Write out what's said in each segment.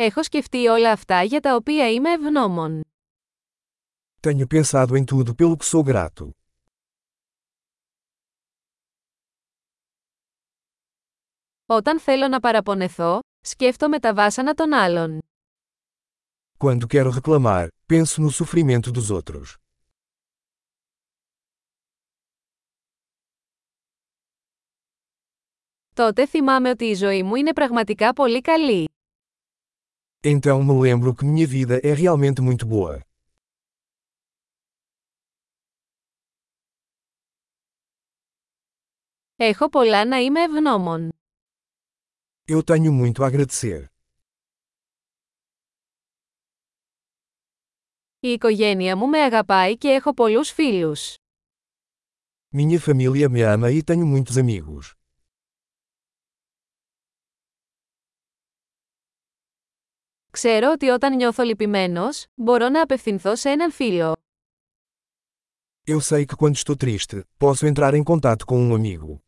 Έχω σκεφτεί όλα αυτά για τα οποία είμαι ευγνώμων. Tenho pensado em tudo pelo que sou grato. Όταν θέλω να παραπονεθώ, σκέφτομαι τα βάσανα των άλλων. Quando quero reclamar, penso no sofrimento dos outros. Τότε θυμάμαι ότι η ζωή μου είναι πραγματικά πολύ καλή. Então me lembro que minha vida é realmente muito boa. Έχω πολλά να είμαι ευγνώμων. Eu tenho muito a agradecer. Η οικογένεια μου με αγαπάει και έχω πολλούς φίλους. Minha família me ama e tenho muitos amigos. Ξέρω ότι όταν νιώθω λυπημένος, μπορώ να απευθυνθώ σε έναν φίλο. Eu sei que quando estou triste, posso entrar em contato com um amigo.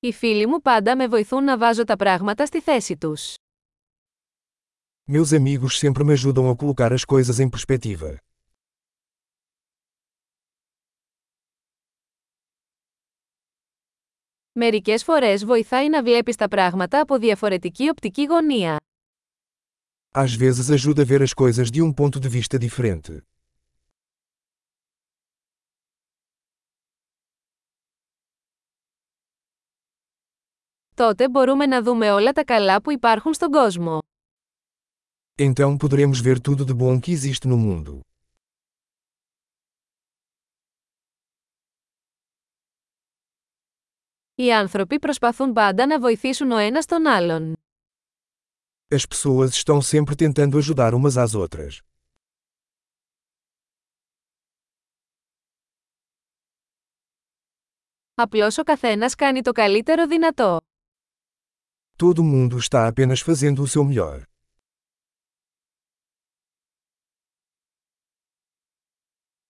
Οι φίλοι μου πάντα με βοηθούν να βάζω τα πράγματα στη θέση τους. Meus amigos sempre me ajudam a colocar as coisas em perspectiva. Μερικές φορές βοηθάει να βλέπεις τα πράγματα από διαφορετική οπτική γωνία. Às vezes ajuda a ver as coisas de um ponto de vista diferente. Τότε μπορούμε να δούμε όλα τα καλά που υπάρχουν στον κόσμο. Então poderemos ver tudo de bom que existe no mundo. Οι άνθρωποι προσπαθούν πάντα να βοηθήσουν ο ένας τον άλλον. As pessoas estão sempre tentando ajudar umas às outras. Απλώς ο καθένας κάνει το καλύτερο δυνατό. Todo mundo está apenas fazendo o seu melhor.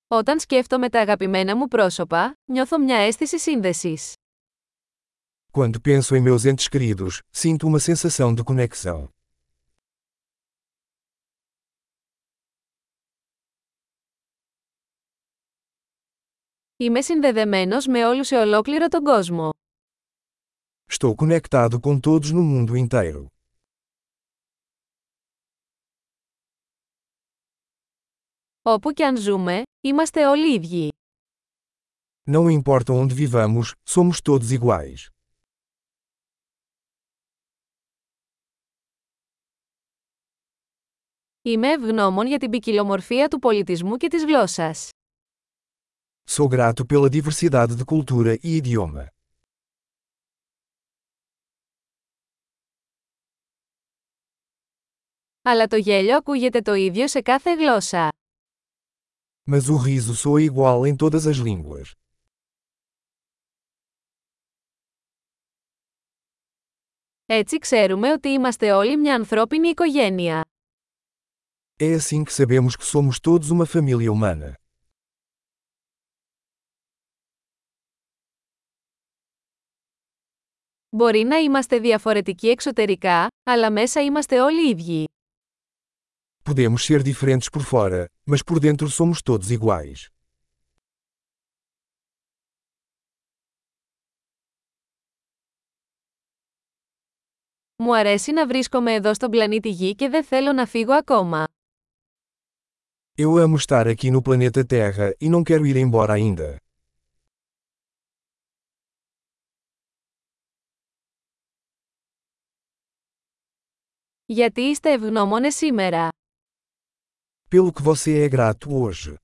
Όταν σκέφτομαι τα αγαπημένα μου πρόσωπα, νιώθω μια αίσθηση σύνδεσης. Quando penso em meus entes queridos, sinto uma sensação de conexão. Είμαι συνδεδεμένος με όλους σε ολόκληρο τον κόσμο. Estou conectado com todos no mundo inteiro. Όπου και αν ζούμε, είμαστε όλοι ίδιοι. Não importa onde vivamos, somos todos iguais. Είμαι ευγνώμων για την ποικιλομορφία του πολιτισμού και της γλώσσας. Sou grato pela diversidade de cultura e idioma. Αλλά το γέλιο ακούγεται το ίδιο σε κάθε γλώσσα. Mas o riso soa igual em todas as línguas. Έτσι ξέρουμε ότι είμαστε όλοι μια ανθρώπινη οικογένεια. É assim que sabemos que somos todos uma família humana. Μπορεί να είμαστε διαφορετικοί εξωτερικά, αλλά μέσα είμαστε όλοι ίδιοι. Podemos ser diferentes por fora, mas por dentro somos todos iguais. Μου αρέσει να βρίσκομαι εδώ στον πλανήτη Γη και δεν θέλω να φύγω ακόμα. Eu amo estar aqui no planeta Terra e não quero ir embora ainda. Γιατί είστε ευγνώμονες σήμερα. Pelo que você é grato hoje.